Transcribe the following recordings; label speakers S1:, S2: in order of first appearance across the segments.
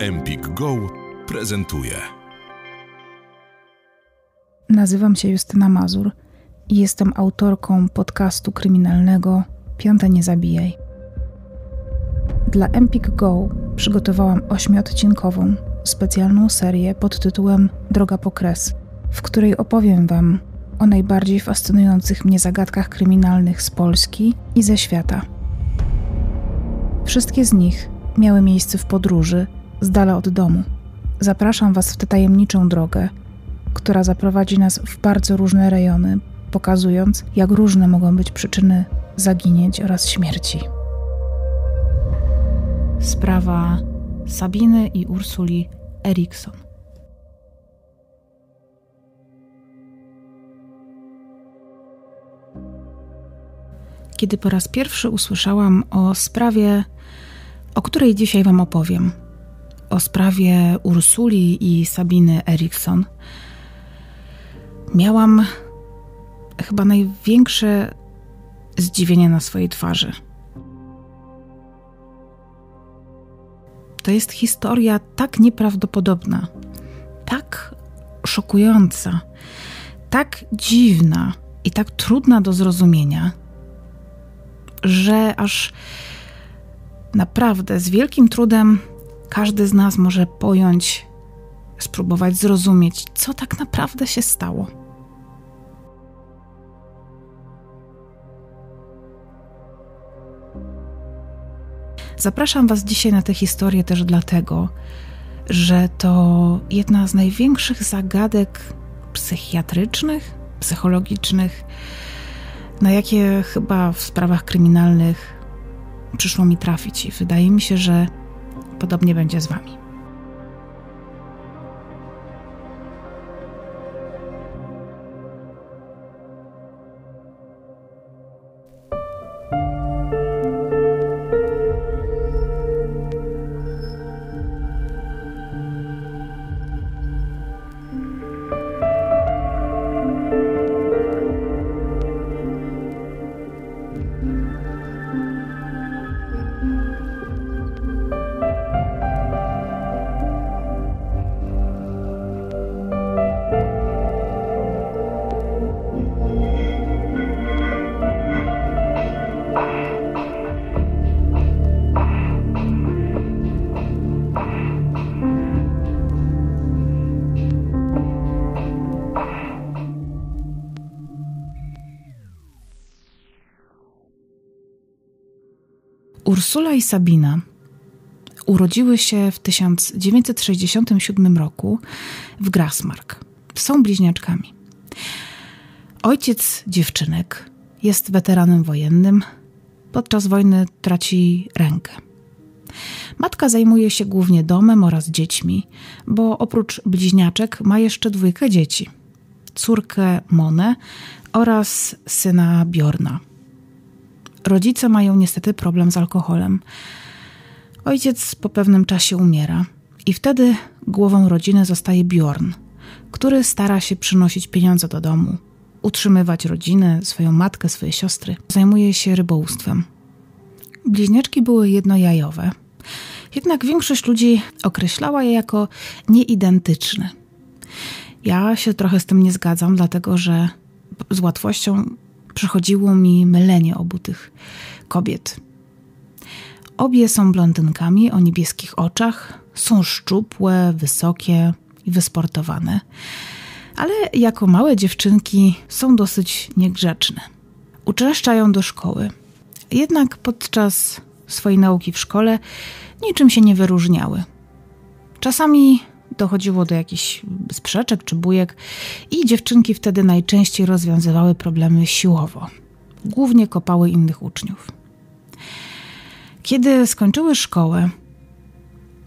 S1: Empik Go prezentuje.
S2: Nazywam się Justyna Mazur i jestem autorką podcastu kryminalnego Piąte Nie Zabijaj. Dla Empik Go przygotowałam ośmiodcinkową, specjalną serię pod tytułem Droga po kres, w której opowiem Wam o najbardziej fascynujących mnie zagadkach kryminalnych z Polski i ze świata. Wszystkie z nich miały miejsce w podróży, z dala od domu. Zapraszam Was w tę tajemniczą drogę, która zaprowadzi nas w bardzo różne rejony, pokazując, jak różne mogą być przyczyny zaginięć oraz śmierci. Sprawa Sabiny i Ursuli Erikson. Kiedy po raz pierwszy usłyszałam o sprawie, o której dzisiaj Wam opowiem, o sprawie Ursuli i Sabiny Erikson, miałam chyba największe zdziwienie na swojej twarzy. To jest historia tak nieprawdopodobna, tak szokująca, tak dziwna i tak trudna do zrozumienia, że aż naprawdę z wielkim trudem każdy z nas może pojąć, spróbować zrozumieć, co tak naprawdę się stało. Zapraszam Was dzisiaj na tę historię też dlatego, że to jedna z największych zagadek psychiatrycznych, psychologicznych, na jakie chyba w sprawach kryminalnych przyszło mi trafić. I wydaje mi się, że podobnie będzie z Wami. Ursula i Sabina urodziły się w 1967 roku w Grasmark. Są bliźniaczkami. Ojciec dziewczynek jest weteranem wojennym. Podczas wojny traci rękę. Matka zajmuje się głównie domem oraz dziećmi, bo oprócz bliźniaczek ma jeszcze dwójkę dzieci: córkę Monę oraz syna Bjorna. Rodzice mają niestety problem z alkoholem. Ojciec po pewnym czasie umiera i wtedy głową rodziny zostaje Bjorn, który stara się przynosić pieniądze do domu, utrzymywać rodzinę, swoją matkę, swoje siostry. Zajmuje się rybołówstwem. Bliźniaczki były jednojajowe, jednak większość ludzi określała je jako nieidentyczne. Ja się trochę z tym nie zgadzam, dlatego że z łatwością przychodziło mi mylenie obu tych kobiet. Obie są blondynkami o niebieskich oczach, są szczupłe, wysokie i wysportowane, ale jako małe dziewczynki są dosyć niegrzeczne. Uczęszczają do szkoły, jednak podczas swojej nauki w szkole niczym się nie wyróżniały. Czasami dochodziło do jakichś sprzeczek czy bujek i dziewczynki wtedy najczęściej rozwiązywały problemy siłowo. Głównie kopały innych uczniów. Kiedy skończyły szkołę,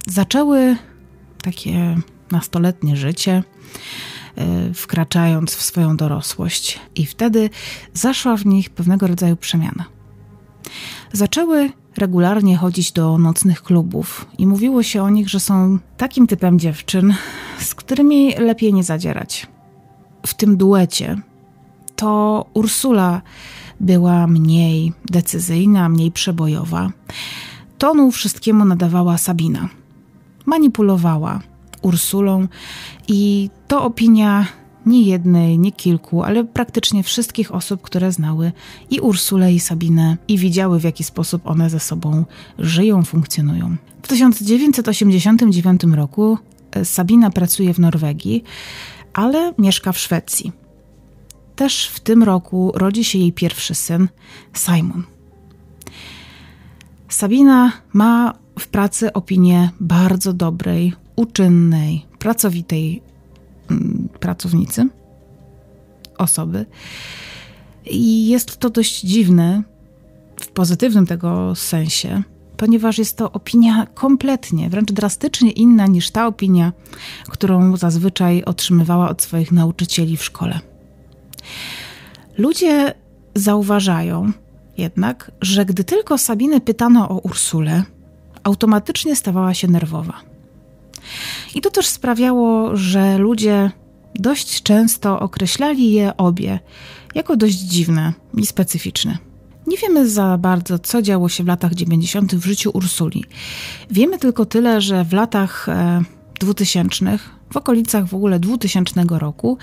S2: zaczęły takie nastoletnie życie, e, wkraczając w swoją dorosłość, i wtedy zaszła w nich pewnego rodzaju przemiana. Zaczęły regularnie chodzić do nocnych klubów i mówiło się o nich, że są takim typem dziewczyn, z którymi lepiej nie zadzierać. W tym duecie to Ursula była mniej decyzyjna, mniej przebojowa. Tonu wszystkiemu nadawała Sabina. manipulowała Ursulą i to opinia nie jednej, nie kilku, ale praktycznie wszystkich osób, które znały i Ursulę, i Sabinę i widziały, w jaki sposób one ze sobą żyją, funkcjonują. W 1989 roku e, Sabina pracuje w Norwegii, ale mieszka w Szwecji. Też w tym roku rodzi się jej pierwszy syn, Simon. Sabina ma w pracy opinię bardzo dobrej, uczynnej, pracowitej pracownicy, osoby. I jest to dość dziwne w pozytywnym tego sensie, ponieważ jest to opinia kompletnie, wręcz drastycznie inna niż ta opinia, którą zazwyczaj otrzymywała od swoich nauczycieli w szkole. Ludzie zauważają jednak, że gdy tylko Sabinę pytano o Ursulę, automatycznie stawała się nerwowa. I to też sprawiało, że ludzie dość często określali je obie jako dość dziwne i specyficzne. Nie wiemy za bardzo, co działo się w latach 90. w życiu Ursuli. Wiemy tylko tyle, że w latach 2000, e, w okolicach w ogóle 2000 roku,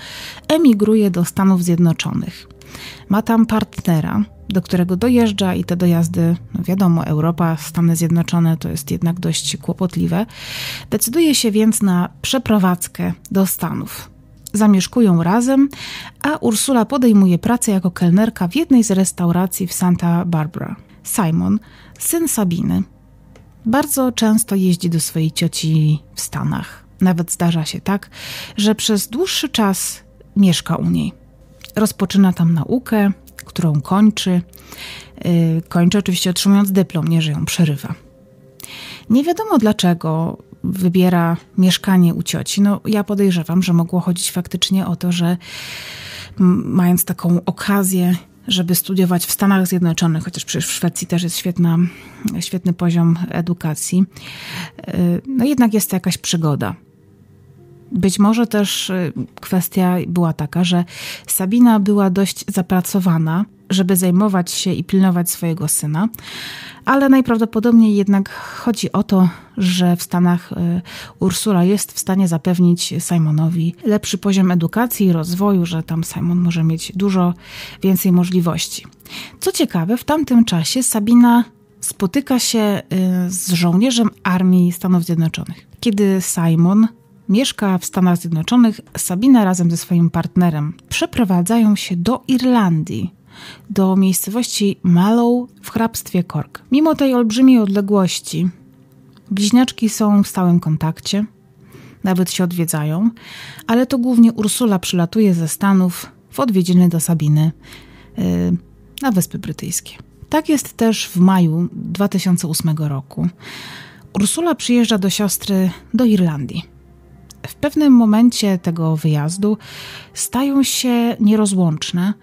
S2: emigruje do Stanów Zjednoczonych. Ma tam partnera, do którego dojeżdża i te dojazdy, no wiadomo, Europa, Stany Zjednoczone to jest jednak dość kłopotliwe. Decyduje się więc na przeprowadzkę do Stanów. Zamieszkują razem, a Ursula podejmuje pracę jako kelnerka w jednej z restauracji w Santa Barbara. Simon, syn Sabiny, bardzo często jeździ do swojej cioci w Stanach. Nawet zdarza się tak, że przez dłuższy czas mieszka u niej. Rozpoczyna tam naukę, którą kończy. Y, kończy oczywiście otrzymując dyplom, nie że ją przerywa. Nie wiadomo dlaczego wybiera mieszkanie u cioci. No, ja podejrzewam, że mogło chodzić faktycznie o to, że mając taką okazję, żeby studiować w Stanach Zjednoczonych, chociaż przecież w Szwecji też jest świetna, świetny poziom edukacji, y, no jednak jest to jakaś przygoda. Być może też y, kwestia była taka, że Sabina była dość zapracowana, żeby zajmować się i pilnować swojego syna, ale najprawdopodobniej jednak chodzi o to, że w Stanach y, Ursula jest w stanie zapewnić Simonowi lepszy poziom edukacji i rozwoju, że tam Simon może mieć dużo więcej możliwości. Co ciekawe, w tamtym czasie Sabina spotyka się y, z żołnierzem armii Stanów Zjednoczonych. Kiedy Simon mieszka w Stanach Zjednoczonych, Sabina razem ze swoim partnerem przeprowadzają się do Irlandii, do miejscowości Mallow w hrabstwie Cork. Mimo tej olbrzymiej odległości, bliźniaczki są w stałym kontakcie, nawet się odwiedzają, ale to głównie Ursula przylatuje ze Stanów w odwiedziny do Sabiny yy, na Wyspy Brytyjskie. Tak jest też w maju 2008 roku. Ursula przyjeżdża do siostry do Irlandii w pewnym momencie tego wyjazdu stają się nierozłączne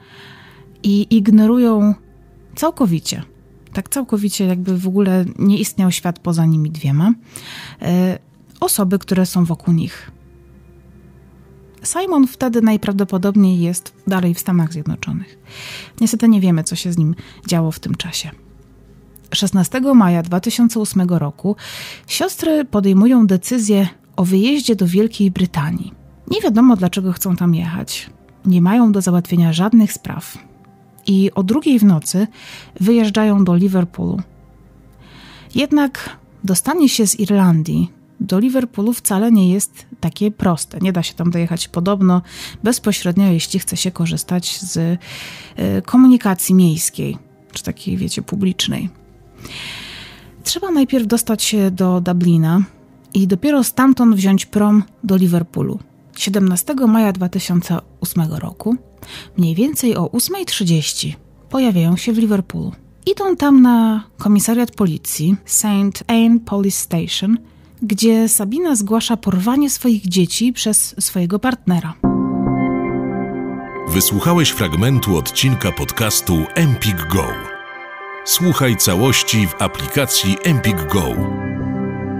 S2: i ignorują całkowicie, tak całkowicie, jakby w ogóle nie istniał świat poza nimi dwiema, e, osoby, które są wokół nich. Simon wtedy najprawdopodobniej jest dalej w Stanach Zjednoczonych. Niestety nie wiemy, co się z nim działo w tym czasie. 16 maja 2008 roku siostry podejmują decyzję o wyjeździe do Wielkiej Brytanii. Nie wiadomo, dlaczego chcą tam jechać. Nie mają do załatwienia żadnych spraw. I o drugiej w nocy wyjeżdżają do Liverpoolu. Jednak dostanie się z Irlandii do Liverpoolu wcale nie jest takie proste. Nie da się tam dojechać podobno bezpośrednio, jeśli chce się korzystać z y, komunikacji miejskiej, czy takiej, wiecie, publicznej. Trzeba najpierw dostać się do Dublina, i dopiero stamtąd wziąć prom do Liverpoolu. 17 maja 2008 roku, mniej więcej o 8.30, pojawiają się w Liverpoolu. Idą tam na komisariat policji St. Anne Police Station, gdzie Sabina zgłasza porwanie swoich dzieci przez swojego partnera.
S1: Wysłuchałeś fragmentu odcinka podcastu Empik Go. Słuchaj całości w aplikacji Empik Go.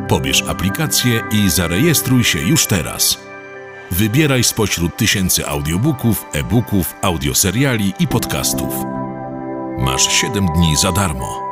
S1: Pobierz aplikację i zarejestruj się już teraz. Wybieraj spośród tysięcy audiobooków, e-booków, audioseriali i podcastów. Masz 7 dni za darmo.